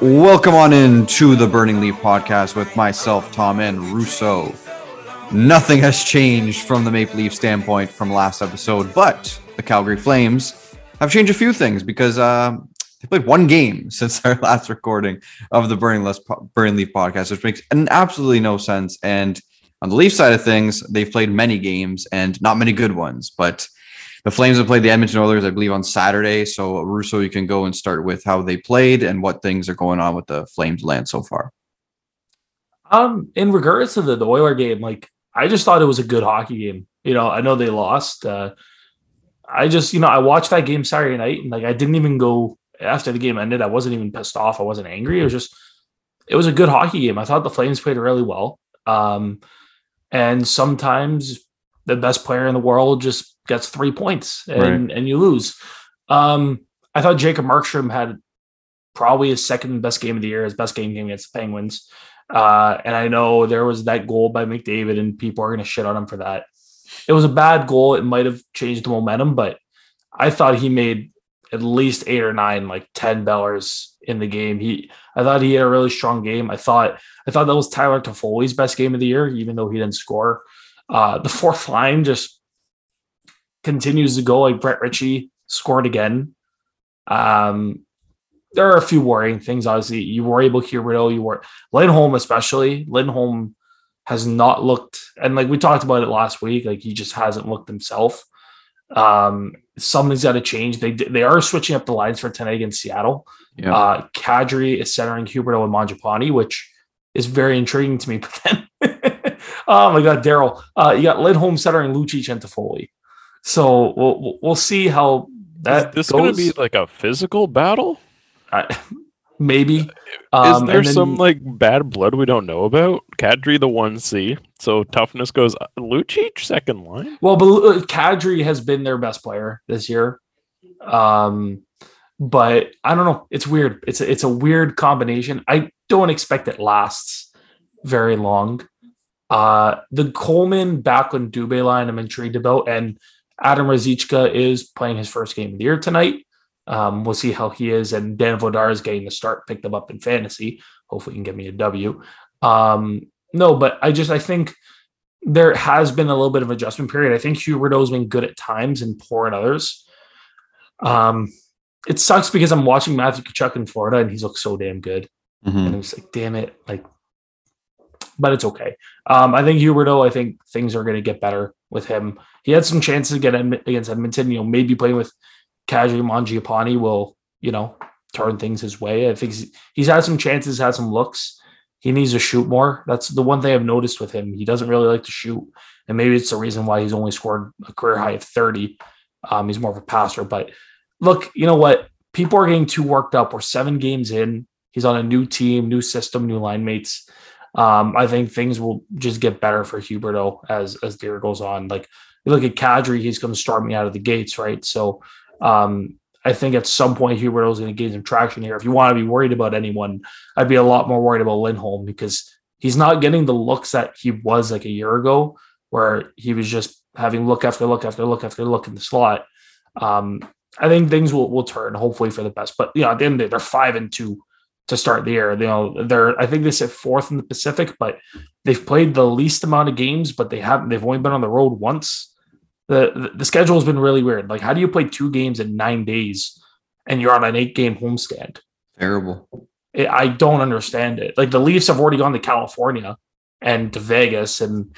Welcome on in to the Burning Leaf podcast with myself, Tom, and Russo. Nothing has changed from the Maple Leaf standpoint from last episode, but the Calgary Flames have changed a few things because uh, they played one game since our last recording of the Burning, Burning Leaf podcast, which makes an absolutely no sense. And on the Leaf side of things, they've played many games and not many good ones, but the Flames have played the Edmonton Oilers, I believe, on Saturday. So, Russo, you can go and start with how they played and what things are going on with the Flames land so far. Um, in regards to the, the Oiler game, like I just thought it was a good hockey game. You know, I know they lost. Uh, I just, you know, I watched that game Saturday night and like I didn't even go after the game ended. I wasn't even pissed off. I wasn't angry. It was just, it was a good hockey game. I thought the Flames played really well. Um, and sometimes the best player in the world just gets three points and, right. and you lose. Um, I thought Jacob Markstrom had probably his second best game of the year, his best game against the Penguins. Uh, and I know there was that goal by McDavid, and people are going to shit on him for that. It was a bad goal. It might have changed the momentum, but I thought he made at least eight or nine, like 10 bellers in the game. He, I thought he had a really strong game. I thought, I thought that was Tyler Toffoli's best game of the year, even though he didn't score. Uh, the fourth line just continues to go like Brett Ritchie scored again. Um, there are a few worrying things. Obviously, you worry about Huberdeau. You were Lindholm, especially Lindholm has not looked, and like we talked about it last week, like he just hasn't looked himself. Um, something's got to change. They they are switching up the lines for tonight against Seattle. Yeah. Uh, Kadri is centering Huberdeau and Mangiapane, which is very intriguing to me. But then, oh my god, Daryl, uh, you got Lindholm centering Lucic and Toffoli. So we'll we'll see how that. Is this going to be like a physical battle? I, maybe. Um, Is there then, some like bad blood we don't know about? Kadri the one C, so toughness goes uh, Lucic second line. Well, but uh, Kadri has been their best player this year. Um, but I don't know. It's weird. It's a, it's a weird combination. I don't expect it lasts very long. Uh, the Coleman Backlund Dubé line I'm intrigued about, and Adam Ruzicka is playing his first game of the year tonight. Um, we'll see how he is. And Dan Vladar is getting the start, picked him up in fantasy. Hopefully, he can get me a W. Um, no, but I just I think there has been a little bit of adjustment period. I think Huberdeau's been good at times and poor at others. Um, it sucks because I'm watching Matthew Tkachuk in Florida and he's looked so damn good. Mm-hmm. And it's like, damn it, like, but it's okay. Um, I think Huberdeau, I think things are going to get better with him. He had some chances to get against Edmonton. You know, maybe playing with Kadri Mangiapane will, you know, turn things his way. I think he's, he's had some chances, had some looks. He needs to shoot more. That's the one thing I've noticed with him. He doesn't really like to shoot, and maybe it's the reason why he's only scored a career high of thirty. Um, he's more of a passer. But look, you know what? People are getting too worked up. We're seven games in. He's on a new team, new system, new line mates. Um, I think things will just get better for Huberdeau as as the year goes on. Like you look at Kadri, he's going to start me out of the gates, right? So um, I think at some point Huberdeau is going to gain some traction here. If you want to be worried about anyone, I'd be a lot more worried about Lindholm because he's not getting the looks that he was like a year ago, where he was just having look after look after look after look in the slot. Um, I think things will, will turn hopefully for the best. But you know, at the end the day, they're five and two to start the year. You know, they're I think they sit fourth in the Pacific, but they've played the least amount of games, but they haven't. They've only been on the road once. The, the the schedule has been really weird. Like, how do you play two games in nine days and you're on an eight game homestand? Terrible. It, I don't understand it. Like the Leafs have already gone to California and to Vegas, and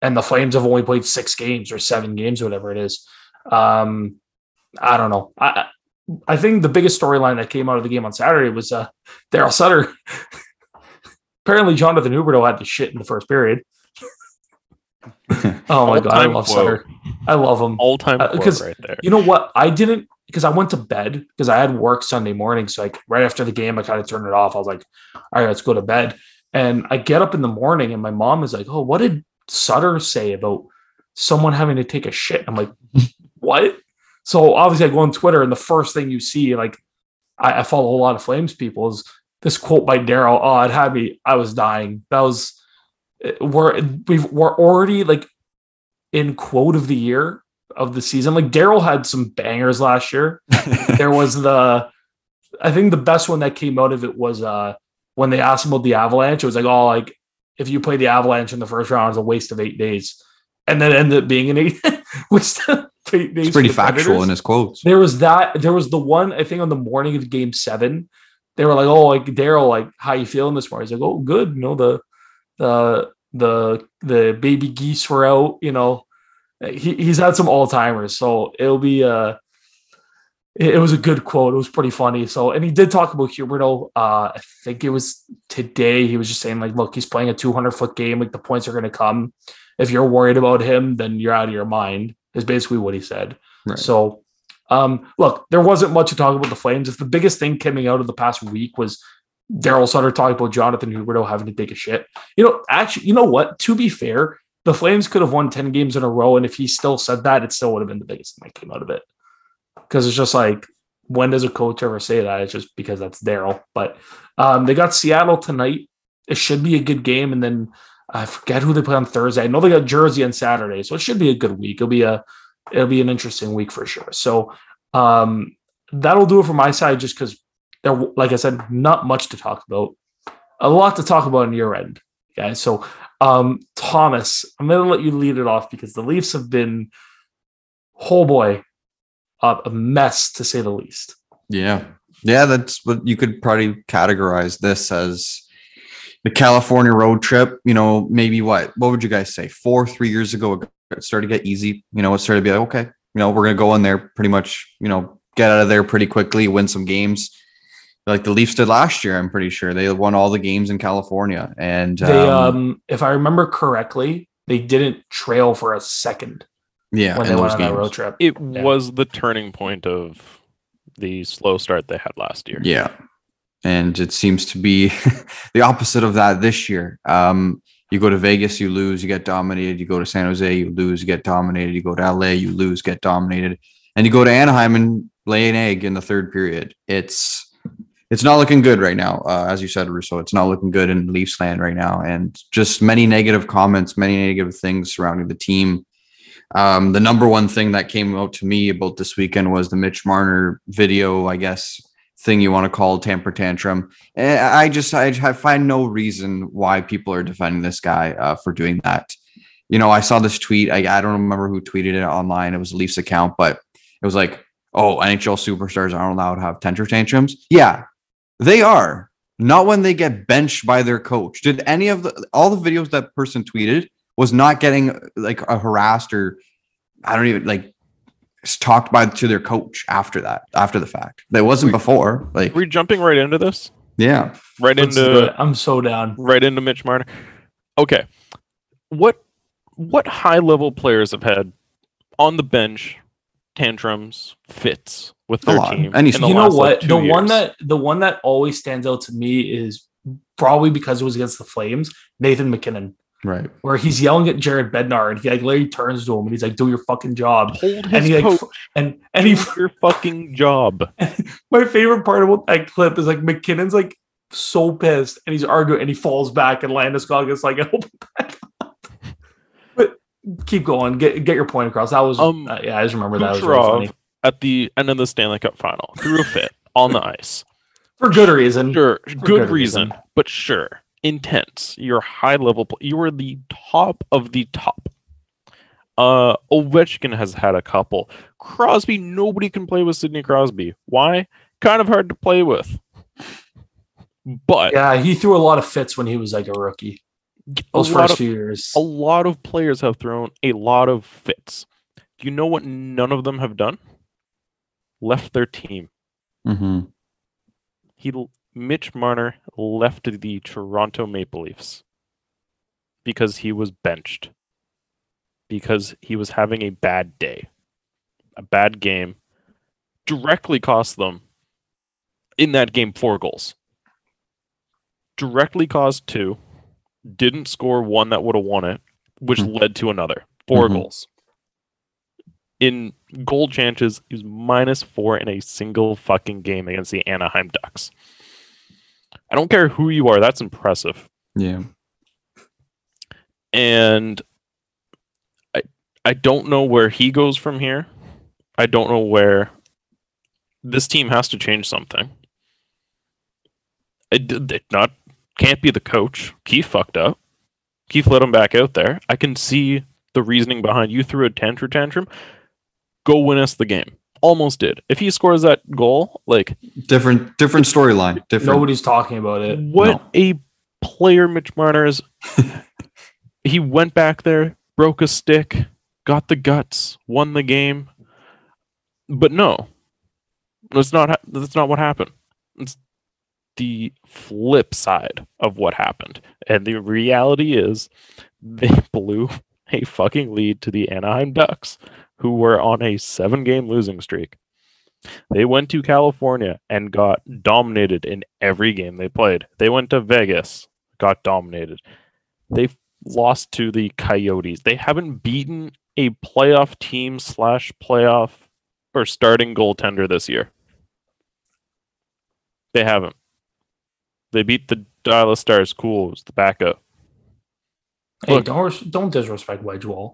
and the Flames have only played six games or seven games, whatever it is. Um, I don't know. I I think the biggest storyline that came out of the game on Saturday was uh, Daryl Sutter. Apparently, Jonathan Huberdeau had to shit in the first period. oh my god, I love quote. Sutter. I love him all time because uh, right there. You know what? I didn't because I went to bed because I had work Sunday morning. So like right after the game, I kind of turned it off. I was like, all right, let's go to bed. And I get up in the morning, and my mom is like, "Oh, what did Sutter say about someone having to take a shit?" I'm like, "What?" So obviously, I go on Twitter, and the first thing you see, like I, I follow a lot of Flames people, is this quote by Daryl. Oh, it had me. I was dying. That was we're we've we're already like in quote of the year of the season. Like Daryl had some bangers last year. there was the I think the best one that came out of it was uh when they asked him about the Avalanche. It was like, oh, like if you play the Avalanche in the first round, it's a waste of eight days, and then ended up being an eight waste of eight days. It's pretty factual in his quotes. There was that. There was the one I think on the morning of Game Seven. They were like, "Oh, like Daryl, like how you feeling this morning?" He's like, "Oh, good. You know the the the the baby geese were out. You know, he, he's had some all timers, so it'll be uh it, it was a good quote. It was pretty funny. So, and he did talk about Huberdeau. Uh, I think it was today. He was just saying like, look, he's playing a 200 foot game. Like the points are going to come. If you're worried about him, then you're out of your mind. Is basically what he said. Right. So, um, look, there wasn't much to talk about the Flames. If the biggest thing coming out of the past week was Daryl Sutter talking about Jonathan Huberdeau having to take a shit. You know, actually, you know what? To be fair, the Flames could have won 10 games in a row, and if he still said that, it still would have been the biggest thing that came out of it. Because it's just like, when does a coach ever say that? It's just because that's Daryl. But um, they got Seattle tonight. It should be a good game, and then I forget who they play on Thursday. I know they got Jersey on Saturday, so it should be a good week. It'll be a it'll be an interesting week for sure. So um, that'll do it for my side, just because there, like I said, not much to talk about. A lot to talk about on your end, guys. So um, Thomas, I'm gonna let you lead it off because the Leafs have been, oh boy, uh, a mess to say the least. Yeah. Yeah, that's what you could probably categorize this as the California road trip. You know, maybe what? What would you guys say? Four, three years ago, it started to get easy. You know, it started to be like, okay, you know, we're gonna go in there pretty much, you know, get out of there pretty quickly, win some games. Like the Leafs did last year, I'm pretty sure they won all the games in California. And They, um, um, if I remember correctly, they didn't trail for a second yeah, when they went those on that road trip. It Yeah. was the turning point of the slow start they had last year. Yeah. And it seems to be the opposite of that this year. Um, you go to Vegas, you lose, you get dominated. You go to San Jose, you lose, you get dominated. You go to LA, you lose, get dominated. And you go to Anaheim and lay an egg in the third period. It's it's not looking good right now. Uh, as you said, Russo, it's not looking good in Leafs land right now. And just many negative comments, many negative things surrounding the team. Um, the number one thing that came out to me about this weekend was the Mitch Marner video, I guess, thing you want to call tamper tantrum. And I just I, find no reason why people are defending this guy uh, for doing that. You know, I saw this tweet. I, I don't remember who tweeted it online. It was Leafs account, but it was like, "Oh, NHL superstars aren't allowed to have temper tantrums." Yeah, they are. Not when they get benched by their coach. Did any of the all the videos that person tweeted was not getting like a harassed or I don't even like talked by to their coach after that, after the fact. That wasn't before. Like, Are we jumping right into this? yeah. Right Let's into it. I'm so down. right into Mitch Marner. Okay. What what high level players have had on the bench tantrums, fits with A their team? And you- in the you know last, like, what? two the one that the one that always stands out to me is probably because it was against the Flames, Nathan MacKinnon, Right. where he's yelling at Jared Bednar and he like literally turns to him and he's like, "Do your fucking job." hold And his he like, coach f- and and he do your fucking job. my favorite part about that clip is like MacKinnon's like so pissed and he's arguing and he falls back and Landeskog is like help him back up. But keep going, get get your point across. That was Um, uh, yeah, I just remember that was really funny Kucherov at the end of the Stanley Cup final threw a fit on the ice. for good reason. Sure, good, good reason, reason. but sure, intense. You're high level. You are the top of the top. Uh, Ovechkin has had a couple. Crosby, nobody can play with Sidney Crosby. Why? Kind of hard to play with. But Yeah, he threw a lot of fits when he was like a rookie. a Those lot first of few years. a lot of players have thrown a lot of fits. You know what? None of them have done. Left their team. Mm-hmm. he l- Mitch Marner left the Toronto Maple Leafs because he was benched because he was having a bad day. A bad game directly cost them in that game four goals. Directly caused two, didn't score one that would have won it, which Hmm. led to another. 4 Mhm. goals. In goal chances, he was minus four in a single fucking game against the Anaheim Ducks. I don't care who you are, that's impressive. Yeah. And I I don't know where he goes from here. I don't know where this team has to change something. It, did- not can't be the coach. Keefe fucked up. Keefe let him back out there. I can see the reasoning behind you threw a tantrum tantrum. Go win us the game. Almost did. If he scores that goal, like Different different storyline. Different. Nobody's talking about it. what No. a player Mitch Marner is. he went back there, broke a stick, got the guts, won the game. But no, that's not. ha- That's not what happened. It's the flip side of what happened, and the reality is, they blew a fucking lead to the Anaheim Ducks, who were on a seven-game losing streak. They went to California and got dominated in every game they played. They went to Vegas, got dominated. They lost to the Coyotes. They haven't beaten a playoff team slash playoff or starting goaltender this year. They haven't. They beat the Dallas Stars. Cool. It was the backup. Hey, Look. don't don't disrespect Wedgewood.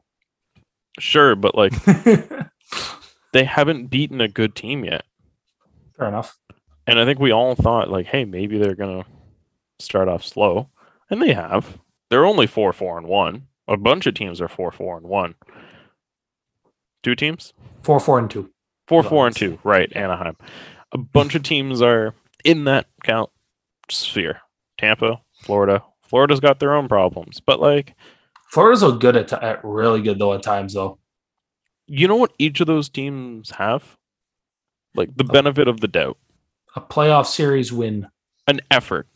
Sure, but like they haven't beaten a good team yet. Fair enough. And I think we all thought like, hey, maybe they're gonna start off slow, and they have. They're only four, four, and one. A bunch of teams are four, four, and one. Two teams, Four, four, and two. four, four, and two. Right, Anaheim. A bunch of teams are in that count sphere. Tampa, Florida. Florida's got their own problems, but like, Florida's a good at, t- at really good though at times though. you know what each of those teams have? Like the benefit of the doubt, A playoff series win. an effort.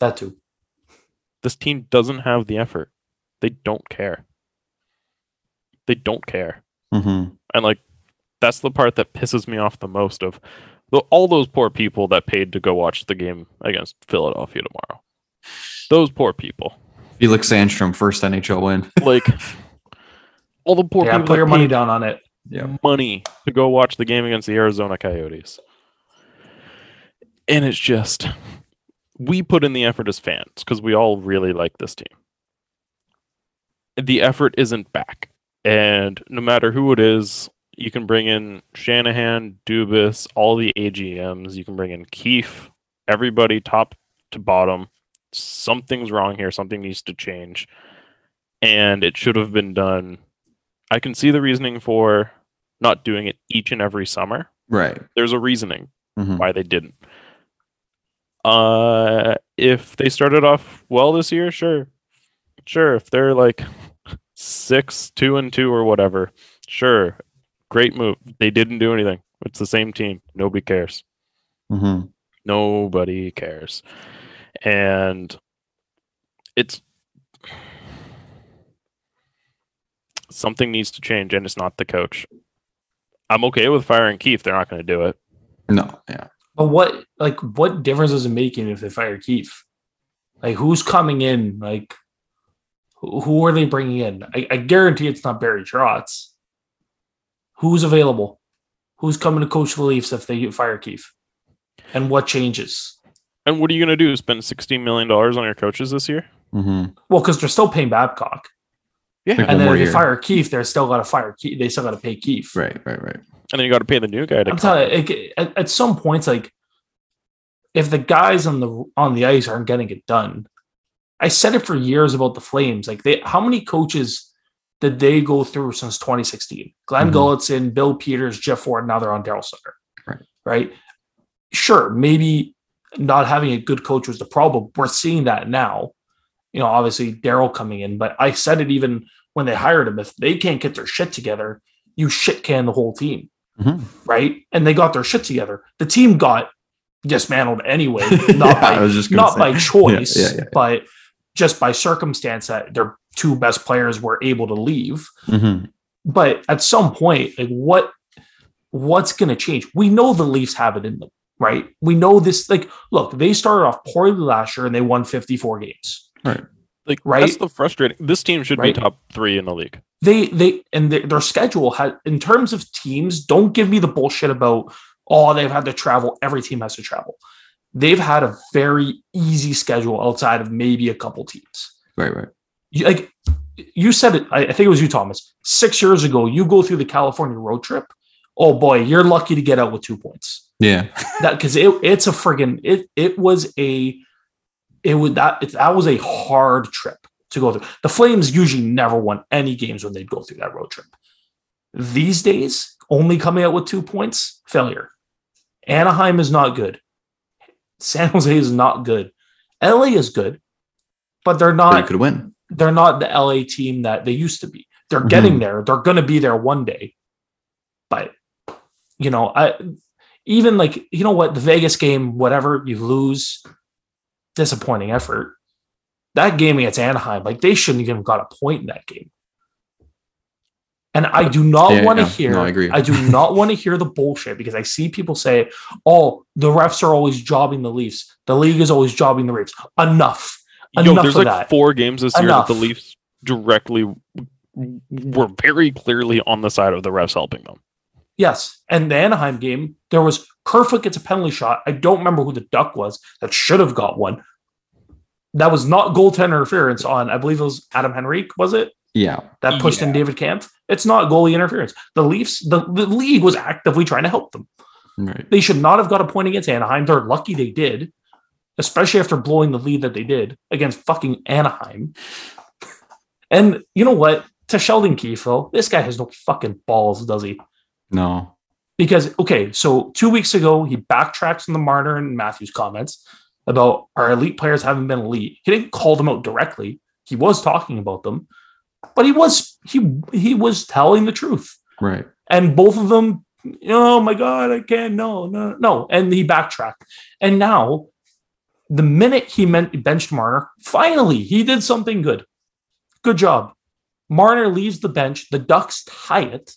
That too. This team doesn't have the effort. They don't care. They don't care. Mhm. And like that's the part that pisses me off the most of the, all those poor people that paid to go watch the game against Philadelphia tomorrow. Those poor people. Felix Sandstrom first NHL win. Like all the poor yeah, people put your money down on it. Yeah. money to go watch the game against the Arizona Coyotes. And it's just we put in the effort as fans because we all really like this team. The effort isn't back. And no matter who it is, you can bring in Shanahan, Dubas, all the AGMs, you can bring in Keefe, everybody top to bottom. Something's wrong here, something needs to change. And it should have been done. I can see the reasoning for not doing it each and every summer. Right. There's a reasoning Mhm. why they didn't. Uh, if they started off well this year, sure, sure. If they're like six, two, and two, or whatever, sure, great move. They didn't do anything. It's the same team. Nobody cares. Mhm. Nobody cares, and it's something needs to change, and it's not the coach. I'm okay with firing Keefe. They're not going to do it. No. Yeah. But what like what difference is it making if they fire Keefe? Like who's coming in? Like who, who are they bringing in? I, I guarantee it's not Barry Trotz. Who's available? Who's coming to coach the Leafs if they fire Keefe? And what changes? And what are you going to do? Spend sixteen million dollars on your coaches this year? Mhm. Well, because they're still paying Babcock, Yeah, Like and one then if they year. fire Keefe, they're still got to fire Keefe. They still got to pay Keefe. Right. Right. Right. and then you got to pay the new guy to I'm come. telling you, like, at, at some points, like if the guys on the on the ice aren't getting it done, I said it for years about the Flames. Like they, how many coaches did they go through since 2016? Glen Mhm. Gulutzan, Bill Peters, Geoff Ward. Now they're on Daryl Sutter. Right. Right. Sure, maybe not having a good coach was the problem. We're seeing that now. You know, obviously Daryl coming in, but I said it even when they hired him. If they can't get their shit together, you shit can the whole team Mhm. right? And they got their shit together. The team got dismantled anyway, not Yeah, by not say. by choice, Yeah, yeah, but just by circumstance that their two best players were able to leave. Mhm. But at some point, like what what's going to change? We know the Leafs have it in them, right? We know this. Like, look, they started off poorly last year and they won 54 games. Right. Like right? that's the frustrating. This team should Right. be top three in the league. they they and their, their schedule had in terms of teams don't give me the bullshit about oh they've had to travel every team has to travel they've had a very easy schedule outside of maybe a couple teams Right. Right. you, like you said it I, I think it was you thomas six years ago you go through the california road trip oh boy, you're lucky to get out with two points. Yeah. That because it it's a friggin' it it was a it would that it, that was a hard trip to go through. The Flames usually never won any games when they'd go through that road trip. These days, only coming out with two points, failure. Anaheim is not good. San Jose is not good. LA is good, but they're not. not could win. they're not the LA team that they used to be. They're getting mm-hmm. there. They're going to be there one day. But you know, I even like you know what the Vegas game, whatever you lose, disappointing effort. That game against Anaheim, like they shouldn't even got a point in that game. And I do not Yeah, want to yeah. hear. No, I agree. I do not want to hear the bullshit because I see people say, "Oh, the refs are always jobbing the Leafs. The league is always jobbing the Leafs." Enough. Yo, Enough there's of like that. four games this year that the Leafs directly were very clearly on the side of the refs helping them. Yes. And the Anaheim game, there was Kerfoot gets a penalty shot. I don't remember who the duck was that should have got one. That was not goaltender interference on, I believe it was Adam Henrique, was it? Yeah. That pushed in David Kämpf. It's not goalie interference. The Leafs, the, the league was actively trying to help them. Right. They should not have got a point against Anaheim. They're lucky they did, especially after blowing the lead that they did against fucking Anaheim. And you know what? To Sheldon Keefe, though, this guy has no fucking balls, does he? No. because okay, so two weeks ago he backtracks on the Marner and Matthews comments about our elite players haven't been elite. He didn't call them out directly. He was talking about them, but he was he he was telling the truth. Right. And both of them, oh my god, I can't no no no. And he backtracked. And now, the minute he meant benched Marner, finally he did something good. Good job. Marner leaves the bench. The Ducks tie it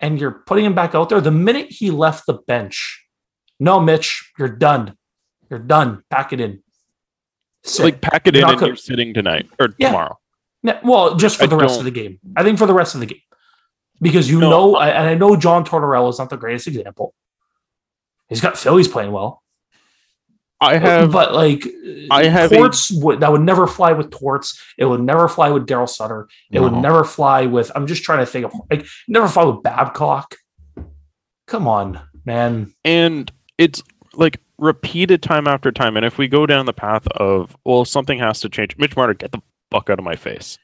and you're putting him back out there. The minute he left the bench, no, Mitch, you're done. You're done. Pack it in. Sit. Like pack it You're in and gonna- you're sitting tonight or Yeah. tomorrow. Yeah, well, just for I the rest don't- of the game. I think for the rest of the game, because you No, know, I, and I know John Tortorella is not the greatest example. He's got Phillies playing well, I have but like I uh, have a- torts would, that would never fly with torts. It would never fly with Daryl Sutter. It would never fly with. I'm just trying to think of like never fly with Babcock. Come on, man. and it's like repeated time after time. And if we go down the path of well, something has to change. Mitch Marner, get the fuck out of my face.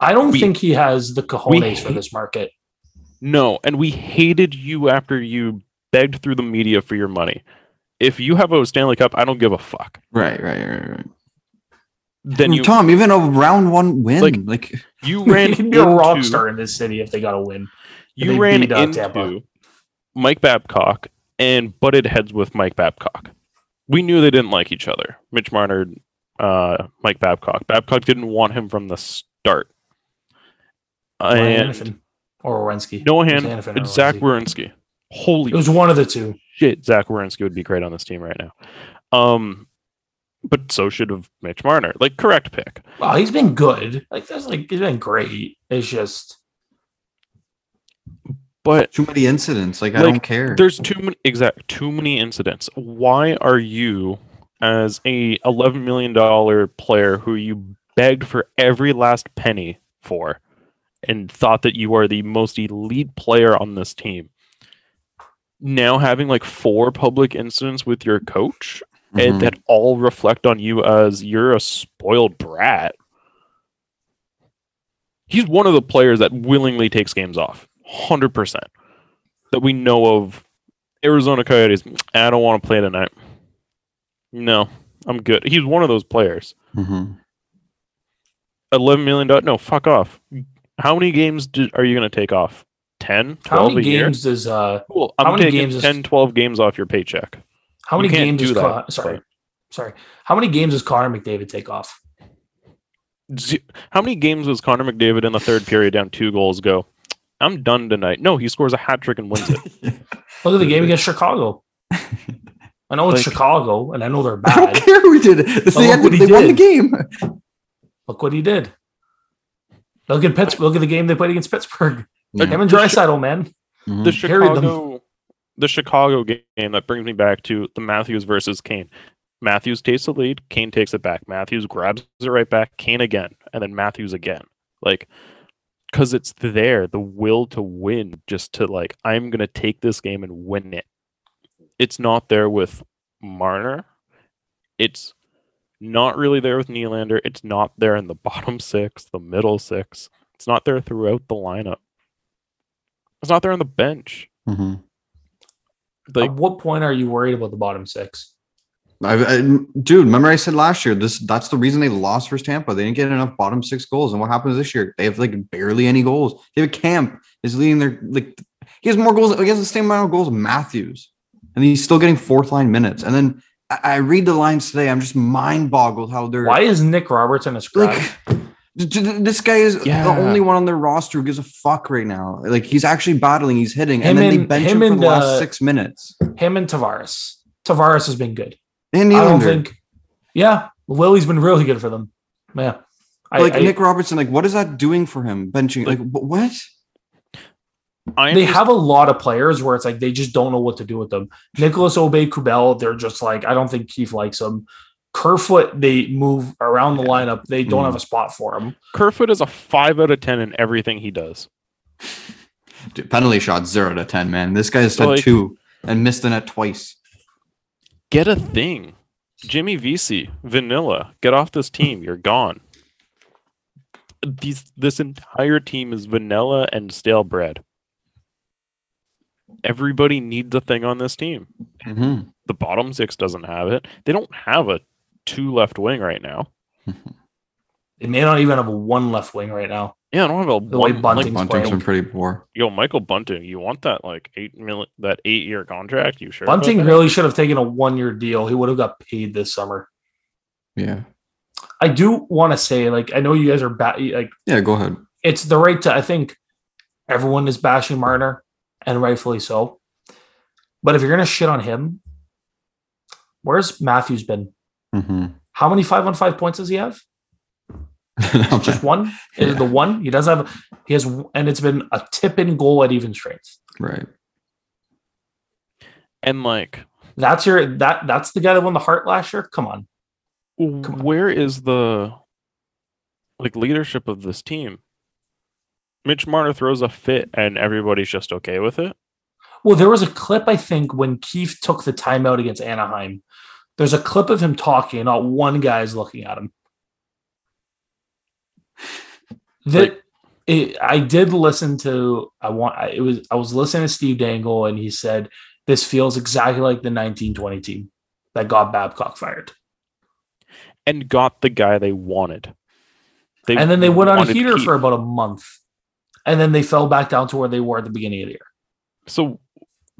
I don't We- think he has the cojones for this market. No, and we hated you after you begged through the media for your money. If you have a Stanley Cup, I don't give a fuck. Right. Right. Right. right. Then you Tom, even a round one win, Like- like, you ran can be a rock into- star in this city if they got a win. You ran uh, into Tampa. Mike Babcock and butted heads with Mike Babcock. We knew they didn't like each other. Mitch Marner, uh, Mike Babcock. Babcock didn't want him from the start. Ryan And Hanifin or Werenski. no It was hand, Hanifin or it's Zach. Werenski. Holy It was one of the two. Shit, Zach Werenski would be great on this team right now. Um, but so should have Mitch Marner. Like correct pick. Wow, he's been good. Like that's like he's been great. It's just But too many incidents. Like, I don't care. there's too many exact too many incidents. Why are you as a 11 million dollar player who you begged for every last penny for and thought that you are the most elite player on this team now having like four public incidents with your coach and Mhm. that all reflect on you as you're a spoiled brat. He's one of the players that willingly takes games off 100% that we know of. Arizona coyotes i don't want to play tonight. No i'm good. He's one of those players. Mhm. 11 million dollars no fuck off. How many games do, are you going to take off 10 how 12 many a year games does uh cool how i'm many taking games is- 10 12 games off your paycheck how many games do does that, Con- sorry but- sorry how many games does Connor McDavid take off? How many games was Connor McDavid in the third period down two goals go? I'm done tonight. No, he scores a hat trick and wins it. Look at the game against Chicago. I know it's Like- Chicago, and I know they're bad. I don't care who did it. This But the look what he They won the did. game. Look what he did. Look at Pittsburgh. Look at the game they played against Pittsburgh. Yeah. Him and Draisaitl, man. Mhm. The Chicago, the Chicago game that brings me back to the Matthews versus Kane. Matthews takes the lead, Kane takes it back. Matthews grabs it right back, Kane again, and then Matthews again. Like because it's there, the will to win, just to like, I'm gonna take this game and win it. It's not there with Marner. It's not really there with Nylander. It's not there in the bottom six, the middle six. It's not there throughout the lineup. It's not there on the bench. Mm-hmm. Like At what point are you worried about the bottom six? I, I, dude, remember I said last year this that's the reason they lost versus Tampa. They didn't get enough bottom six goals. And what happens this year? They have like barely any goals. David Kämpf is leading their like he has more goals, he has the same amount of goals as Matthews. And he's still getting fourth line minutes. And then I, I read the lines today. I'm just mind boggled how they're Why is Nick Robertson a scrap? like d- d- this guy is Yeah. the only one on their roster who gives a fuck right now. Like he's actually battling, he's hitting, Him and then they bench him him, for and, the last uh, six minutes. Him and Tavares. Tavares has been good. And I don't think. Yeah, Lily's been really good for them. Yeah, I, like I- Nick Robertson, like what is that doing for him? Benching, like wh- what? I they understand- have a lot of players where it's like they just don't know what to do with them. Nicolas Aube-Kubel, they're just like I don't think Keefe likes them. Kerfoot, they move around the lineup. They don't Mm. have a spot for him. Kerfoot is a five out of ten in everything he does. Dude, penalty shot zero to ten, man. This guy guy's had Like- two and missed the net twice. Get a thing. Jimmy Vesey, vanilla. Get off this team. You're gone. These this entire team is vanilla and stale bread. Everybody needs a thing on this team. Mm-hmm. The bottom six doesn't have it. They don't have a two left wing right now. They may not even have a one left wing right now. Yeah, I don't have a The way one. Bunting's Like, Bunting's playing. been pretty poor. yo, Michael Bunting, you want that like eight million, that eight year contract? You sure? Bunting really should have taken a one year deal. He would have got paid this summer. Yeah. I do want to say, like, I know you guys are ba- like Yeah, go ahead. it's the right to I think everyone is bashing Marner and rightfully so. But if you're gonna shit on him, where's Matthews been? Mm-hmm. How many five on five points does he have? Just one? Is it the one? He does have he has and it's been a tip in goal at even strength. right. and like That's your that that's the guy that won the Hart last year. Come on. on. where is the like leadership of this team? Mitch Marner throws a fit and everybody's just okay with it. Well, there was a clip, I think, when Keefe took the timeout against Anaheim. There's a clip of him talking, and not one guy is looking at him. That it, I did listen to. I want. I, it was. I was listening to Steve Dangle, and he said this feels exactly like the 1920 team that got Babcock fired. And got the guy they wanted. They and then they went on a heater Keefe. for about a month, and then they fell back down to where they were at the beginning of the year. So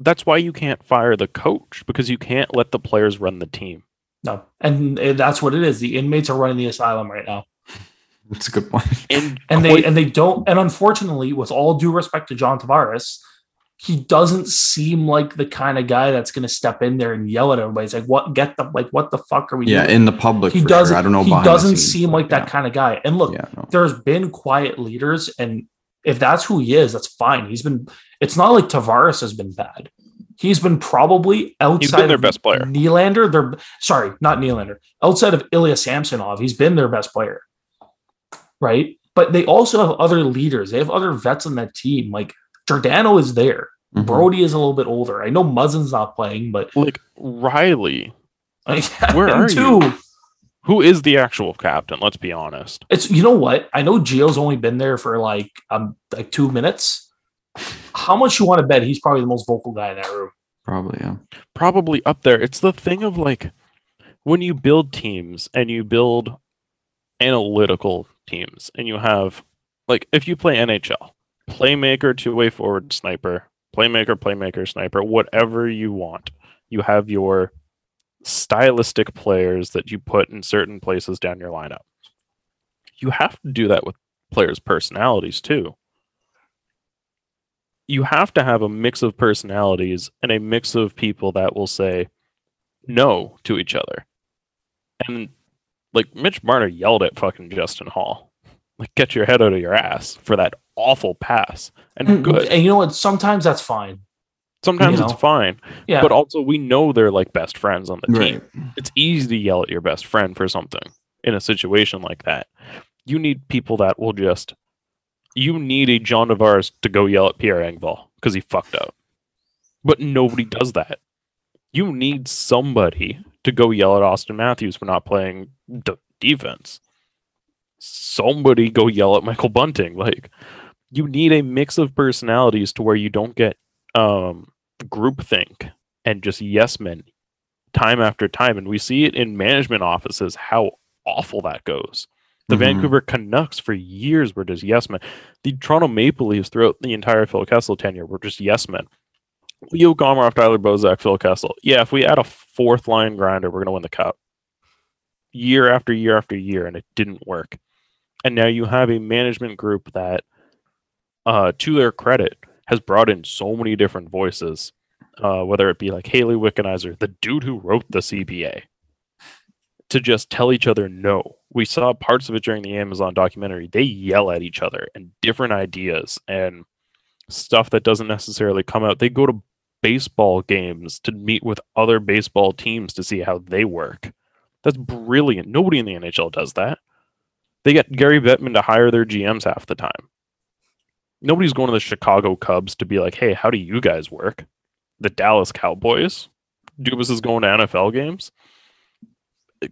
that's why you can't fire the coach because you can't let the players run the team. No, and uh, that's what it is. The inmates are running the asylum right now. That's a good point. And and they and they don't and unfortunately with all due respect to john tavares he doesn't seem like the kind of guy that's going to step in there and yell at everybody it's like what get the like what the fuck are we Yeah, doing in the public. he doesn't Sure. I don't know. he doesn't seem but like that yeah. kind of guy and look Yeah, no. there's been quiet leaders and if that's who he is that's fine he's been it's not like tavares has been bad he's been probably outside of their of best player. Nylander, they're sorry, not Nylander. Outside of Ilya Samsonov, he's been their best player. Right? But they also have other leaders. They have other vets on that team. Like Giordano is there. Mhm. Brodie is a little bit older. I know Muzzin's not playing, but like Rielly, Like, where are too. you? Who is the actual captain? Let's be honest. It's you know what? I know Gio's only been there for like um like two minutes. How much you want to bet he's probably the most vocal guy in that room? Probably, yeah. Probably up there. It's the thing of like when you build teams and you build analytical teams and you have like if you play NHL, playmaker, two way forward, sniper, playmaker, playmaker, sniper, whatever you want. You have your stylistic players that you put in certain places down your lineup. You have to do that with players' personalities too. You have to have a mix of personalities and a mix of people that will say no to each other. And like Mitch Marner yelled at fucking Justin Holl. Like get your head out of your ass for that awful pass. And mm-hmm. good. And you know what? Sometimes that's fine. Sometimes you it's fine. Yeah. But also we know they're like best friends on the team. Right. It's easy to yell at your best friend for something in a situation like that. You need people that will just You need a John Tavares to go yell at Pierre Engvall because he fucked up. But nobody does that. You need somebody to go yell at Auston Matthews for not playing d- defense. Somebody go yell at Michael Bunting. Like you need a mix of personalities to where you don't get um groupthink and just yes men time after time. And we see it in management offices how awful that goes. The Mhm. Vancouver Canucks for years were just yes men. The Toronto Maple Leafs throughout the entire Phil Kessel tenure were just yes men. Leo Komarov, Tyler Bozak, Phil Kessel. Yeah, if we add a fourth line grinder, we're gonna win the cup. Year after year after year, and it didn't work. And now you have a management group that, uh, to their credit, has brought in so many different voices. Uh, whether it be like Hayley Wickenheiser, the dude who wrote the CBA, to just tell each other no. We saw parts of it during the Amazon documentary. They yell at each other and different ideas and stuff that doesn't necessarily come out. They go to baseball games to meet with other baseball teams to see how they work. That's brilliant. Nobody in the NHL does that. They get Gary Bettman to hire their GMs half the time. Nobody's going to the Chicago Cubs to be like, hey, how do you guys work? The Dallas Cowboys? Dubas is going to NFL games?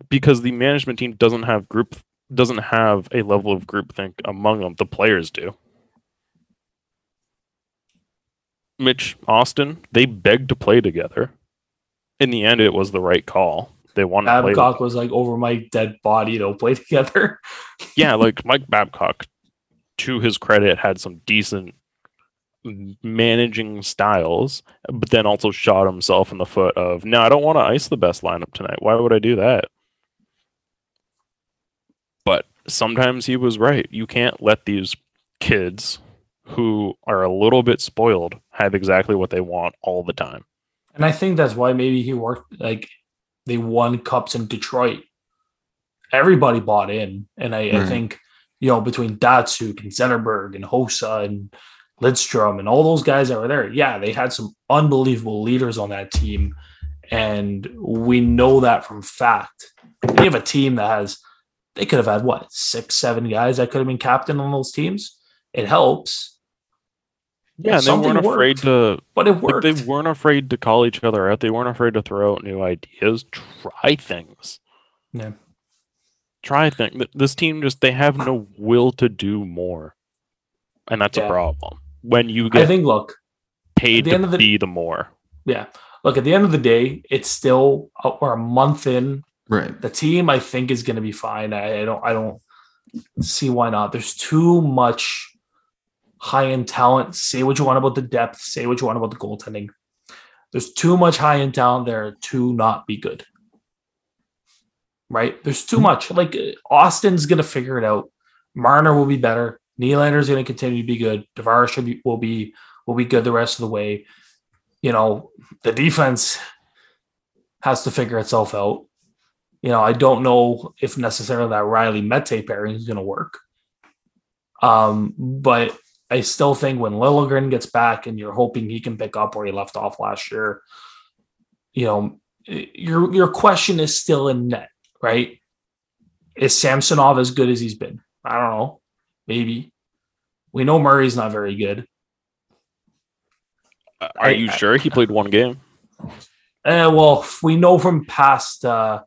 Because the management team doesn't have group doesn't have a level of groupthink among them. The players do. Mitch Auston, they begged to play together. In the end, it was the right call. They wanted to play. Babcock was like over my dead body to play together. yeah, like Mike Babcock, to his credit, had some decent managing styles, but then also shot himself in the foot of, no, I don't want to ice the best lineup tonight. Why would I do that? But sometimes he was right. You can't let these kids who are a little bit spoiled have exactly what they want all the time. And I think that's why maybe he worked like they won cups in Detroit. Everybody bought in. And I, I mm-hmm. think, you know, between Datsyuk and Zetterberg and Hossa and Lidstrom and all those guys that were there, yeah, they had some unbelievable leaders on that team. And we know that from fact. They have a team that has, they could have had what, six, seven guys that could have been captain on those teams. It helps, Yeah, and they weren't afraid to but it Like worked. they weren't afraid to call each other out. They weren't afraid to throw out new ideas. Try things. Yeah. Try things. This team just they have no will to do more, and that's Yeah. a problem. When you get, I get think, look, paid the to the- be the more, Yeah. Look, at the end of the day, it's still uh, we're a month in. Right. The team, I think, is going to be fine. I, I don't, I don't see why not. There's too much high end talent. Say what you want about the depth. Say what you want about the goaltending. There's too much high end talent there to not be good. Right? There's too much. Like uh, Auston's going to figure it out. Marner will be better. Nylander's going to continue to be good. Tavares should be will be will be good the rest of the way. You know, the defense has to figure itself out. You know, I don't know if necessarily that Rielly Mete pairing is going to work. Um, but I still think when Liljegren gets back and you're hoping he can pick up where he left off last year, you know, your your question is still in net, right? Is Samsonov as good as he's been? I don't know. Maybe. We know Murray's not very good. Are I- you I- sure he played one game? Uh, well, we know from past uh,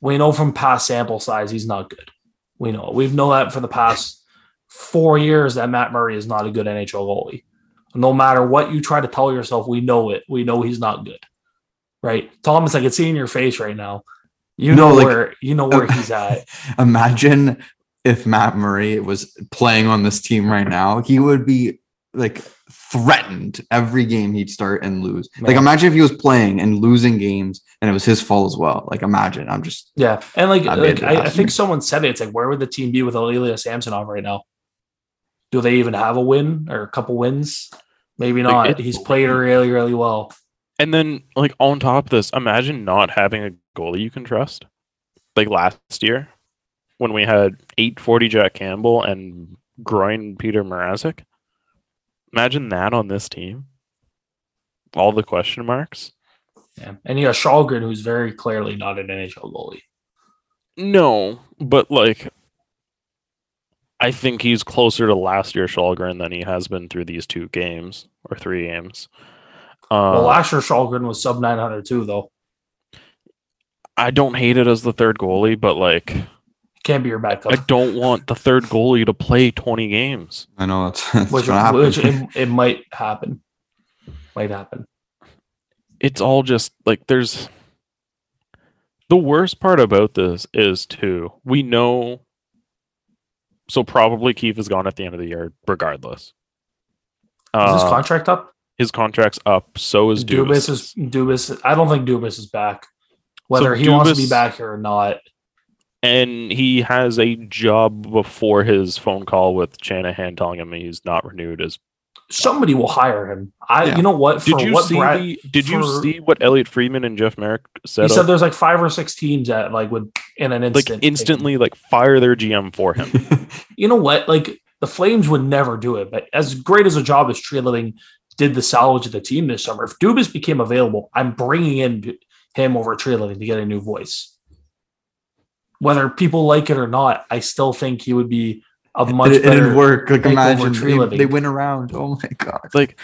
we know from past sample size he's not good. We know we've known that for the past four years that Matt Murray is not a good NHL goalie. No matter what you try to tell yourself, we know it. We know he's not good. Right, Thomas? I can see in your face right now. You No, know like- where you know where he's at. Imagine if Matt Murray was playing on this team right now, he would be like threatened every game he'd start and lose. Like imagine if he was playing and losing games and it was his fault as well. Like imagine, I'm just Yeah, and like, like I. I think someone said it. It's like, where would the team be with Ilya Samsonov right now? Do they even have a win or a couple wins? Maybe not. it- He's played really, really well. And then, like on top of this, imagine not having a goalie you can trust. Like last year, when we had eight forty Jack Campbell and groin Peter Mrazek. Imagine that on this team. All the question marks. Yeah, and you got Källgren, who's very clearly not an NHL goalie. No, but like, I think he's closer to last year Källgren than he has been through these two games or three games. Uh, well, last year Källgren was sub 900 too, though. I don't hate it as the third goalie, but like Can't be your backup. I don't want the third goalie to play 20 games. I know that's, that's which, gonna happen. which it, it might happen. Might happen. It's all just like there's the worst part about this is too we know so probably Keefe is gone at the end of the year regardless. Is his Uh, contract up? His contract's up, so is Dubas Dubas. is Dubas. I don't think Dubas is back. Whether he wants to be back here or not. and he has a job before his phone call with Shanahan telling him he's not renewed as Somebody will hire him. I, Yeah. you know what? For Did you what see Brad, the, Did you see what Elliotte Friedman and Jeff Marek said? he said there's like five or six teams that like would in an instant like instant instantly like fire their GM for him. You know what? Like the Flames would never do it, but as great as a job as Treliving did the salvage of the team this summer, if Dubas became available, I'm bringing in him over Treliving to get a new voice. Whether people like it or not, I still think he would be a much it, better. it'd work. Like imagine they, living. they win around. Oh my god. like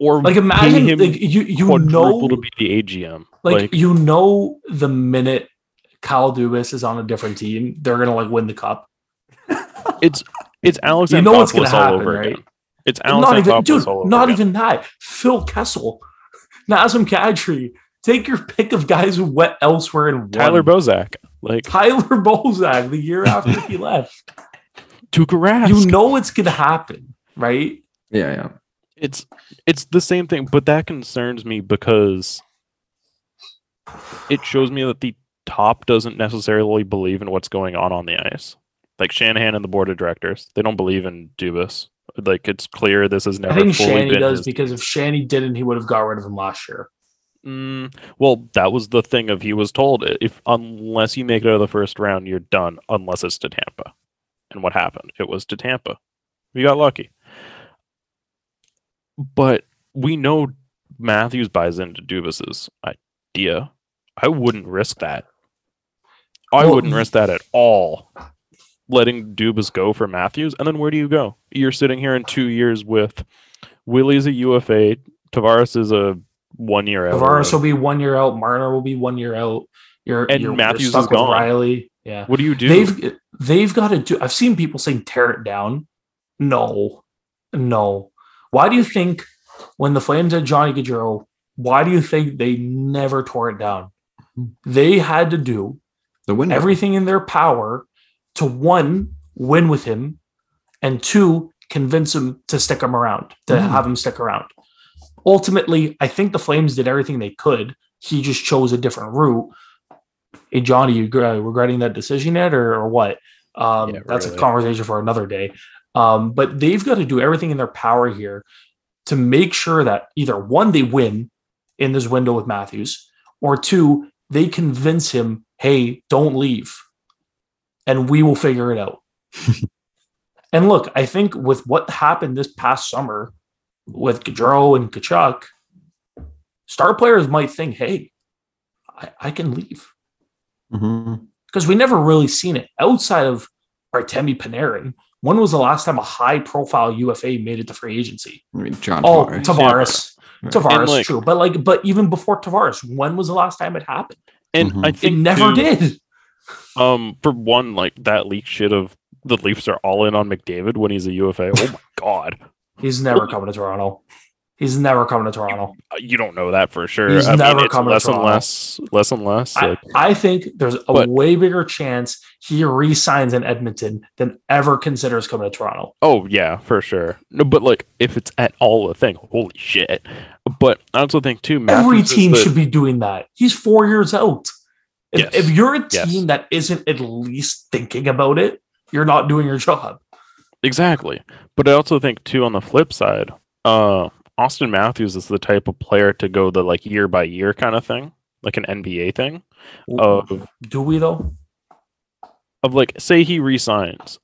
or Like imagine him like, you you quadruple know to be the AGM. like, Like, you know the minute Kyle Dubas is on a different team, they're gonna like win the cup. it's it's Alex You know what's gonna all happen, over right? again. It's Alex not even dude, not again. even that. Phil Kessel, Nazem Kadri. Take your pick of guys who went elsewhere and won. Tyler Bozak, like Tyler Bozak the year after he left. Tuukka Rask. You know it's gonna happen, right? Yeah, yeah. it's it's the same thing, but that concerns me because it shows me that the top doesn't necessarily believe in what's going on on the ice. Like Shanahan and the board of directors, they don't believe in Dubas. Like it's clear this has never. I think fully Shanny been does his- because if Shanny didn't, he would have got rid of him last year. Mm, well, that was the thing of he was told if unless you make it out of the first round, you're done. Unless it's to Tampa, and what happened? It was to Tampa. We got lucky, but we know Matthews buys into Dubas's idea. I wouldn't risk that. I Well, wouldn't risk that at all. Letting Dubas go for Matthews, and then where do you go? You're sitting here in two years with Willie's a UFA, Tavares is a one year out. or Tavares will be one year out. Marner will be one year out. You're And you're, Matthews you're stuck is with gone. Rielly. Yeah, What do you do? they've they've got to do. I've seen people saying tear it down. No, no. Why do you think when the Flames had Johnny Gaudreau, why do you think they never tore it down? They had to do The window. everything in their power to one win with him, and two convince him to stick him around, to Mhm. have him stick around. Ultimately, I think the Flames did everything they could. He just chose a different route. Hey, Johnny, you regretting that decision yet, or, or what? Um, Yeah, that's a conversation for another day. Um, but they've got to do everything in their power here to make sure that either one, they win in this window with Matthews, or two, they convince him, hey, don't leave. And we will figure it out. and look, I think with what happened this past summer with Gaudreau and Tkachuk, star players might think, hey, I, I can leave. Mhm. Because we never really seen it outside of Artemi Panarin. When was the last time a high profile UFA made it to free agency? I mean, John Oh, Tavares. Tavares. Yeah. Tavares, like- true. But like, but even before Tavares, when was the last time it happened? and Mhm. I It think never too, did. Um, for one, like that leak shit of the Leafs are all in on McDavid when he's a UFA. Oh my god, He's never coming to Toronto. He's never coming to Toronto. You don't know that for sure. He's I never mean, coming to less and less, less and less. I, Like, I think there's a But- way bigger chance he re-signs in Edmonton than ever considers coming to Toronto. oh yeah, for sure. No, but like if it's at all a thing, holy shit. But I also think too, Every Matthews is team the- should be doing that. He's four years out. If, Yes. if you're a Yes. team that isn't at least thinking about it, you're not doing your job. Exactly. But I also think too on the flip side, uh Auston Matthews is the type of player to go the like year by year kind of thing, like an NBA thing. Of Do we though? of like say he resigns.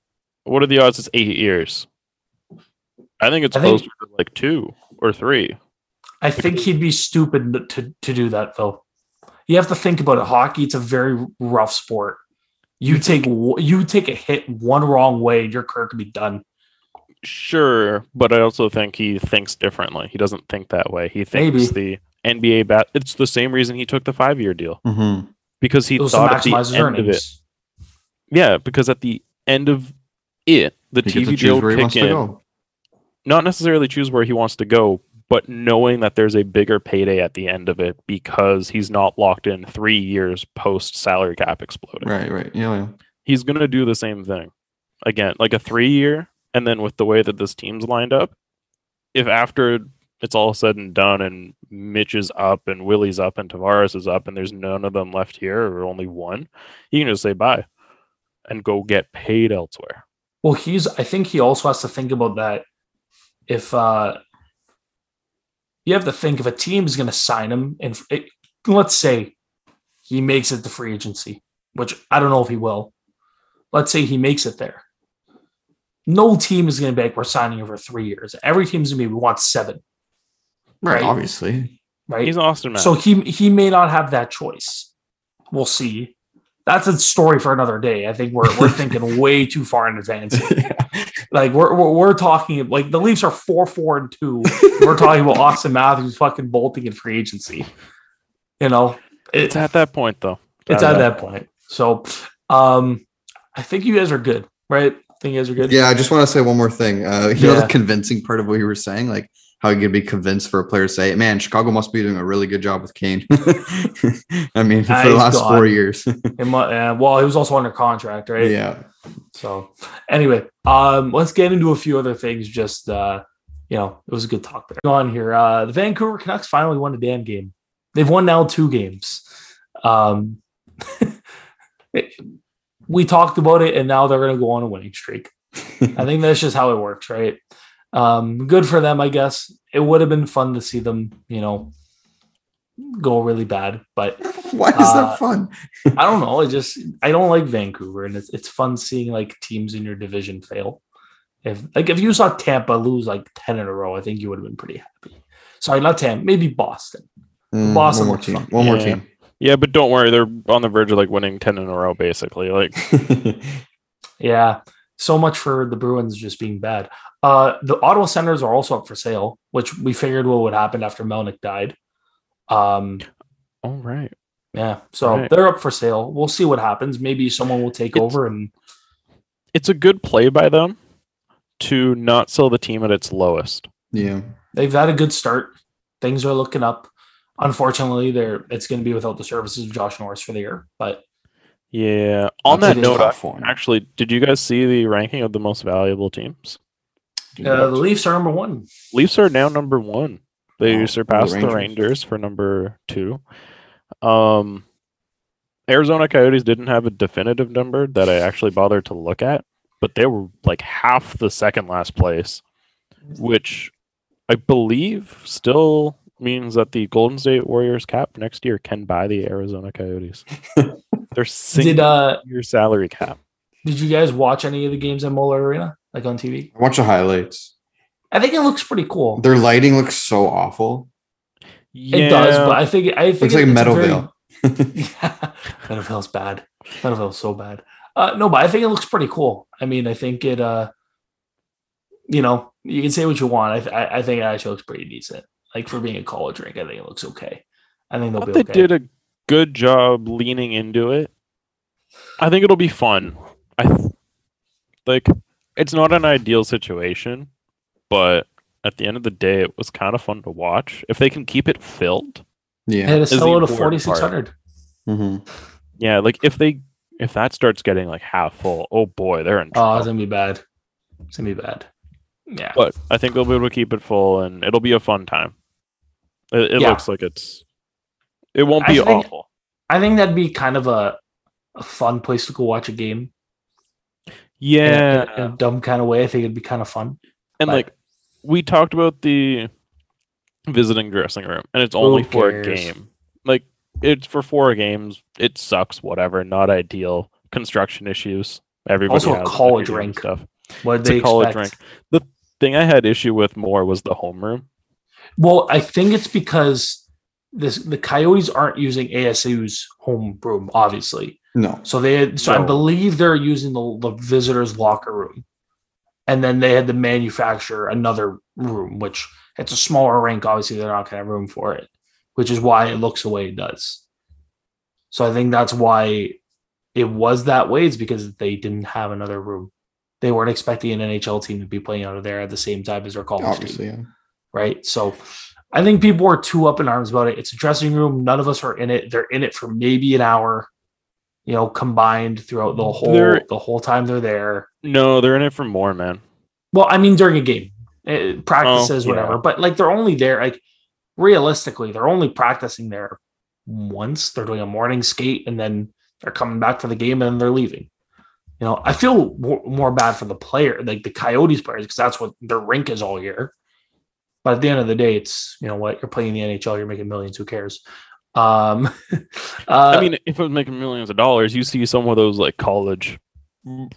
What are the odds it's eight years? I think it's I think- closer to like two or three. I think he'd be stupid to, to do that though. You have to think about it. Hockey, it's a very rough sport. You take you take a hit one wrong way, and your career could be done. Sure, but I also think he thinks differently. He doesn't think that way. He thinks Maybe. the NBA bat. It's the same reason he took the five year deal Mhm. because he It was to thought at the maximize his end of it. Yeah, because at the end of it, the He TV deal where he kick in. Not necessarily choose where he wants to go, but knowing that there's a bigger payday at the end of it because he's not locked in three years post salary cap exploding. Right, right. Yeah, yeah. He's gonna do the same thing again, like a three year, and then with the way that this team's lined up, if after it's all said and done and Mitch is up and Willie's up and Tavares is up and there's none of them left here or only one, he can just say bye and go get paid elsewhere. Well, he's. I think he also has to think about that. If uh, you have to think if a team is going to sign him, and it, let's say he makes it to free agency, which I don't know if he will. Let's say he makes it there. No team is going to be like, we're signing him for three years. Every team's going to be, we want seven, Right, Right. obviously. right? He's Auston Matthews. So he he may not have that choice. We'll see. That's a story for another day. I think we're we're thinking way too far in advance. Like we're, we're we're talking like the Leafs are four four and two. We're talking about Auston Matthews fucking bolting in free agency. You know, it's at that point though. it's at that point. So, um, I think you guys are good, right? I think you guys are good. Yeah, I just want to say one more thing. Uh, you know the convincing part of what you were saying, like how you could be convinced for a player to say, "Man, Chicago must be doing a really good job with Kane." I mean, for Ah, the last gone. four years. It mu- uh, well, he was also under contract, right? yeah, So anyway, um, let's get into a few other things. Just uh, you know, it was a good talk there. On here, uh, the Vancouver Canucks finally won a damn game. They've won now two games. Um, we talked about it, and now they're going to go on a winning streak. I think that's just how it works, right? Um, good for them, I guess. It would have been fun to see them, you know, go really bad, but why is Uh, that fun? I don't know. I just I don't like Vancouver, and it's it's fun seeing like teams in your division fail. If like if you saw Tampa lose like ten in a row, I think you would have been pretty happy. Sorry, not Tampa, maybe Boston. Mm, Boston one more team. fun. One more team. Yeah, but don't worry, they're on the verge of like winning ten in a row, basically. Like Yeah, so much for the Bruins just being bad. Uh, the Ottawa Senators are also up for sale, which we figured what would happen after Melnyk died. Um, all right. yeah, so Right. they're up for sale. We'll see what happens. Maybe someone will take It's- over and It's a good play by them to not sell the team at its lowest. yeah. they've had a good start. Things are looking up. Unfortunately, they're it's going to be without the services of Josh Norris for the year. But Yeah. On That's that note, I- actually, did you guys see the ranking of the most valuable teams? uh, the Leafs are number one. Leafs are now number one. They Oh, surpassed the Rangers. Rangers for number two. Um, Arizona Coyotes didn't have a definitive number that I actually bothered to look at, but they were like half the second last place, which I believe still means that the Golden State Warriors cap next year can buy the Arizona Coyotes. They're Did uh year salary cap. did you guys watch any of the games at Mullett Arena, like on TV? I Watch the highlights. I think it looks pretty cool. Their lighting looks so awful. It does, but I think I think Looks like it's a very- Meadowvale. yeah, Meadowvale's bad. Meadowvale's so bad. Uh, no, but I think it looks pretty cool. I mean, I think it. uh You know, you can say what you want. I, th- I, I think it actually looks pretty decent. Like for being a college rink, I think it looks okay. I think I they'll thought be they okay. did a good job leaning into it. I think it'll be fun. I th- like it's not an ideal situation, but at the end of the day, it was kind of fun to watch. If they can keep it filled, Yeah. had to is the sell it to important forty six hundred. hmm yeah, like if they if that starts getting like half full, oh boy, they're in Trouble. Oh, it's gonna be bad. It's gonna be bad. Yeah. but I think they'll be able to keep it full, and it'll be a fun time. It, it Yeah. looks like it's. It won't I be think- awful. I think that'd be kind of a a fun place to go watch a game. Yeah, in a, in a dumb kind of way. I think it'd be kind of fun. And But- like we talked about the visiting dressing room, and it's only for a game. Like it's for four games. It sucks. Whatever. Not ideal. Construction issues. Everybody Also a has college every rink. stuff. What they a college expect. rink. The thing I had issue with more was the homeroom. Well, I think it's because this the Coyotes aren't using ASU's home room, obviously. No. So they so I believe they're using the, the visitors locker room. And then they had to manufacture another room, which it's a smaller rink. Obviously, they're not going to have room for it, which is why it looks the way it does. So I think that's why it was that way. It's because they didn't have another room. They weren't expecting an NHL team to be playing out of there at the same time as their college team yeah. right? So I think people are too up in arms about it. It's a dressing room. None of us are in it. They're in it for maybe an hour, you know, combined throughout the whole They're- the whole time they're there. No, they're in it for more, man. Well, I mean during a game, eh, practices, Oh, yeah. whatever. But like they're only there. Like realistically, they're only practicing there once. They're doing a morning skate and then they're coming back for the game and then they're leaving. You know, I feel more, more bad for the player, like the Coyotes players, because that's what their rink is all year. But at the end of the day, it's you know what you're playing the NHL, you're making millions. Who cares? Um, uh, I mean, if I was making millions of dollars, you see some of those like college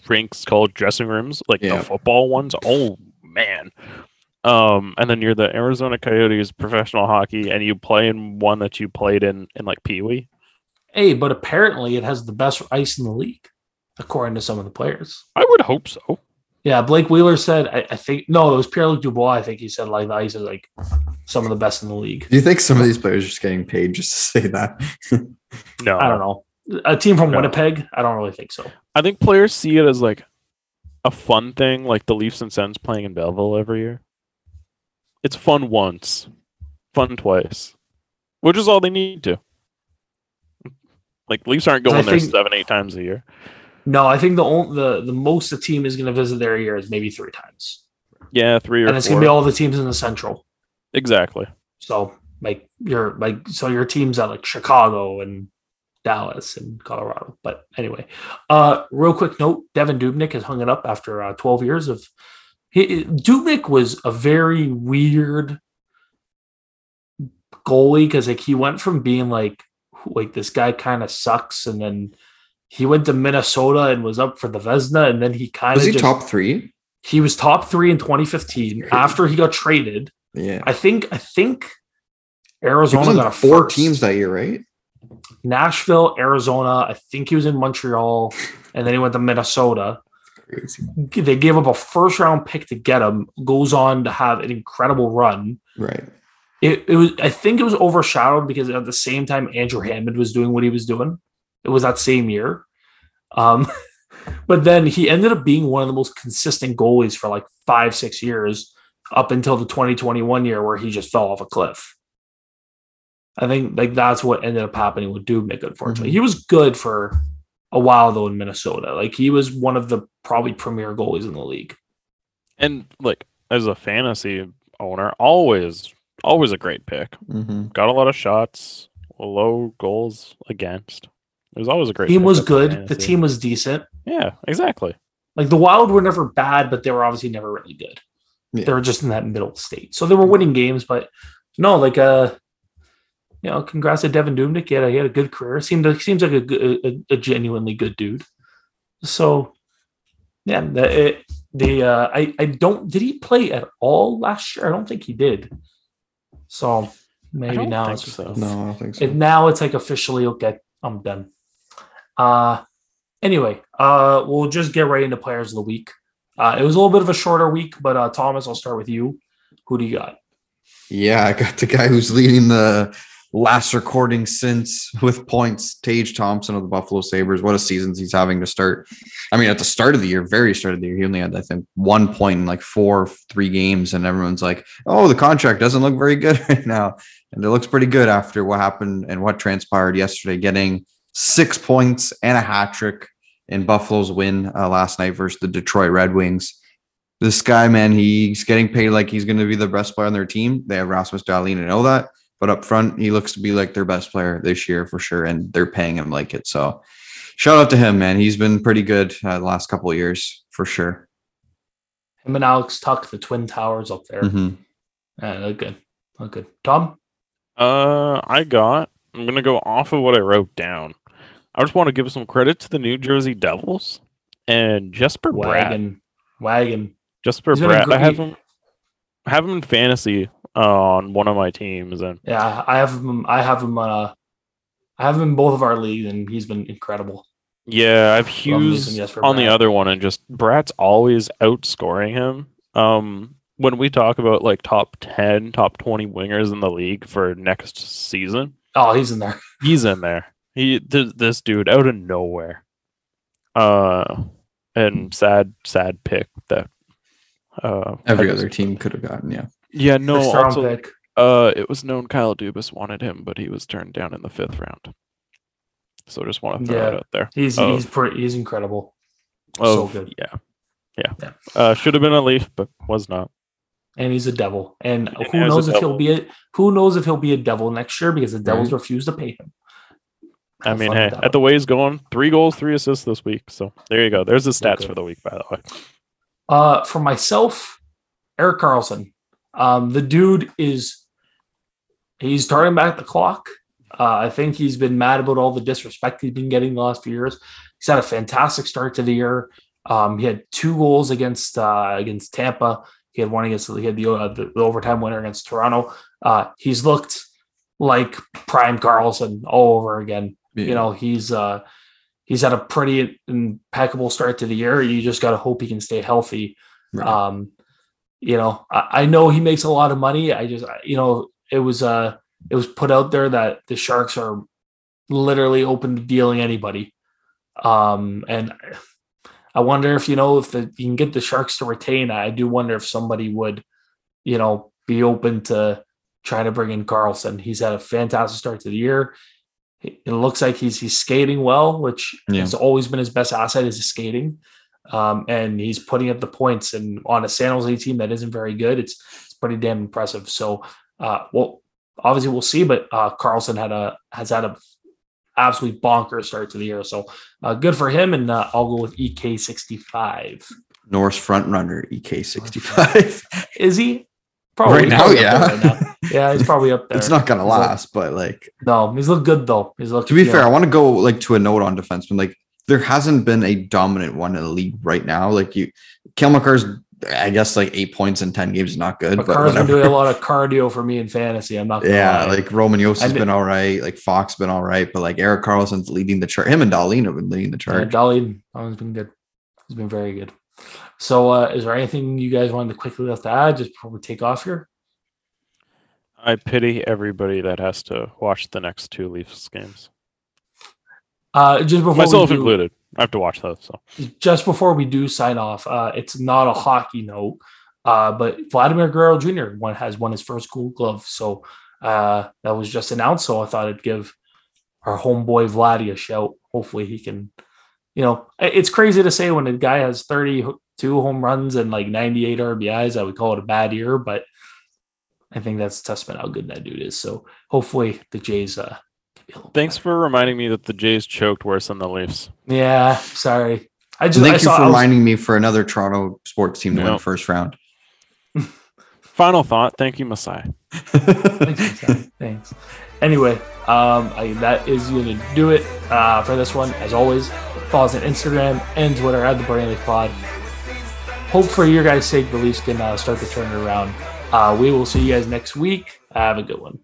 rinks, college dressing rooms, like Yeah. the football ones. Oh man. Um, and then you're the Arizona Coyotes professional hockey, and you play in one that you played in in like Pee Wee. hey, but apparently it has the best ice in the league, according to some of the players. I would hope so. Yeah, Blake Wheeler said, I, I think no, it was Pierre Luc Dubois. I think he said like the ice is like some of the best in the league. Do you think some of these players are just getting paid just to say that? No, I don't know. A team from No. Winnipeg? I don't really think so. I think players see it as like a fun thing, like the Leafs and Sens playing in Belleville every year. It's fun once, fun twice, which is all they need to. Like Leafs aren't I going there think- seven, eight times a year. No, I think the only, the the most the team is going to visit their year is maybe three times, Yeah, three or and it's going to be all the teams in the Central. exactly. So like your like so your teams at like Chicago and Dallas and Colorado. But anyway, uh, real quick note: Devan Dubnyk has hung it up after uh, 12 years of. He, Dubnyk was a very weird goalie because like he went from being like like this guy kind of sucks, and then he went to Minnesota and was up for the Vezina, and then he kind of Was he just, top three? he was top three in 2015 after he got traded. Yeah. I think I think Arizona got a four first. teams that year, right? Nashville, Arizona. I think he was in Montreal, and then he went to Minnesota. Crazy. They gave up a first round pick to get him. Goes on to have an incredible run. Right. It, it was. I think it was overshadowed because at the same time Andrew Hammond was doing what he was doing. It was that same year. Um, but then he ended up being one of the most consistent goalies for like five, six years up until the 2021 year where he just fell off a cliff. I think like that's what ended up happening with Dubnyk, unfortunately. Mhm. He was good for a while though in Minnesota. Like he was one of the probably premier goalies in the league. And like as a fantasy owner, always, always a great pick. Mm-hmm. Got a lot of shots, low goals against. It was always a great. Team was good. The team was decent. Yeah, exactly. Like the Wild were never bad, but they were obviously never really good. Yeah. They were just in that middle state. So they were winning games, but no, like uh you know, congrats to Devan Dubnyk. He had a, he had a good career. Seemed like seems like a, a, a genuinely good dude. So yeah, the it, the uh I I don't did he play at all last year? I don't think he did. So maybe don't now think it's so. No, I don't think so. it, now it's like officially okay. I'm done. Uh anyway, uh we'll just get right into players of the week. Uh it was a little bit of a shorter week, but uh Thomas, I'll start with you. Who do you got? Yeah, I got the guy who's leading the last recording since with points, Tage Thompson of the Buffalo Sabres. What a season he's having to start. I mean, at the start of the year, very start of the year, he only had, I think, one point in like four, three games, and everyone's like, oh, the contract doesn't look very good right now. And it looks pretty good after what happened and what transpired yesterday, getting six points and a hat trick in Buffalo's win uh, last night versus the Detroit Red Wings this guy, man, he's getting paid like he's going to be the best player on their team. They have Rasmus Dahlin, and know that, but up front, he looks to be like their best player this year for sure, and they're paying him like it. So, shout out to him, man. He's been pretty good uh, the last couple of years for sure. Him and Alex Tuch, the twin towers up there. Mhm. Yeah, look good. Look good. Tom? Uh, I got. I'm gonna go off of what I wrote down. I just want to give some credit to the New Jersey Devils and Jesper Bratt. Wagon. Wagon. Jesper He's a Bratt. I have him. I have him in fantasy uh, on one of my teams, and Yeah, I have him I have him uh I have him in both of our leagues and he's been incredible. Yeah, I've So I'm using Hughes on the other one, and just Bratt's always outscoring him. Um, when we talk about like top ten, top twenty wingers in the league for next season, Oh, he's in there. he's in there. He th- this dude out of nowhere. Uh, and sad, sad pick that. Uh, Every other team could have gotten, yeah. Yeah, no. Also, pick. uh, it was known Kyle Dubas wanted him, but he was turned down in the fifth round. So just want to throw it Yeah. out there. He's Oh. he's pretty he's incredible. So good. Yeah, yeah. Yeah. Uh, should have been a Leaf, but was not. And he's a devil. And And who knows if devil. he'll be a who knows if he'll be a devil next year because the Devils Right. refuse to pay him. I mean, hey, at the way he's going, three goals, three assists this week. So there you go. There's the stats good. for the week, by the way. Uh, for myself, Erik Karlsson. Um, the dude is he's starting back the clock. Uh, I think he's been mad about all the disrespect he's been getting the last few years. He's had a fantastic start to the year. Um, he had two goals against uh, against Tampa. He had one against he had the, uh, the, the overtime winner against Toronto. Uh, he's looked like prime Karlsson all over again. You know, he's uh, he's had a pretty impeccable start to the year. You just got to hope he can stay healthy. Right. Um, you know, I, I know he makes a lot of money. I just, you know, it was uh, it was put out there that the Sharks are literally open to dealing anybody. Um, and I wonder if you know if the, you can get the Sharks to retain. I do wonder if somebody would, you know, be open to trying to bring in Karlsson. He's had a fantastic start to the year. It looks like he's he's skating well, which Yeah. has always been his best asset is his skating. Um, and he's putting up the points and on a San Jose team that isn't very good, it's it's pretty damn impressive. So uh well obviously we'll see, but uh Karlsson had a has had a absolutely bonkers start to the year. So uh good for him and uh, I'll go with EK sixty five. Norris front runner E EK65. Is he? Right now, probably yeah. right now. Yeah, he's probably up there. it's not gonna He's last, but like no, he's looked good though. He's looked to be fair, I want to go like to a note on defenseman. Like there hasn't been a dominant one in the league right now. Like you, Cale Makar's, I guess like eight points in ten games is not good, but Makar's been doing a lot of cardio for me in fantasy. I'm not Yeah, lie. like Roman Josi has been all right. Like Fox been all right, but like Erik Karlsson's leading the chart. Him and Dahlin have been leading the Yeah, chart. Dolly has been good. He's been very good. So, uh, is there anything you guys wanted to quickly left to add just before we take off here? I pity everybody that has to watch the next two Leafs games, Uh, just before myself we do, included. I have to watch those. So just before we do sign off, uh, it's not a hockey note, uh, but Vladimir Guerrero Jr. One has won his first Gold Glove, so uh, that was just announced. So I thought I'd give our homeboy Vladdy a shout. Hopefully he can. You know, it's crazy to say when a guy has 32 home runs and like 98 RBIs, I would call it a bad year, but I think that's a testament how good that dude is. So hopefully the Jays. Uh, can be a little thanks better. for reminding me that the Jays choked worse than the Leafs. Yeah, sorry. I just Thank I you saw, for was- reminding me for another Toronto sports team to win the first round. Final thought. Thank you, Masai. Thanks, Masai. Thanks. Anyway, um, I, that is going to do it uh, for this one. As always, follow us on Instagram and Twitter at the Burning Leaf Pod. Hope for your guys' sake, the Leafs can uh, start to turn it around. Uh, we will see you guys next week. Have a good one.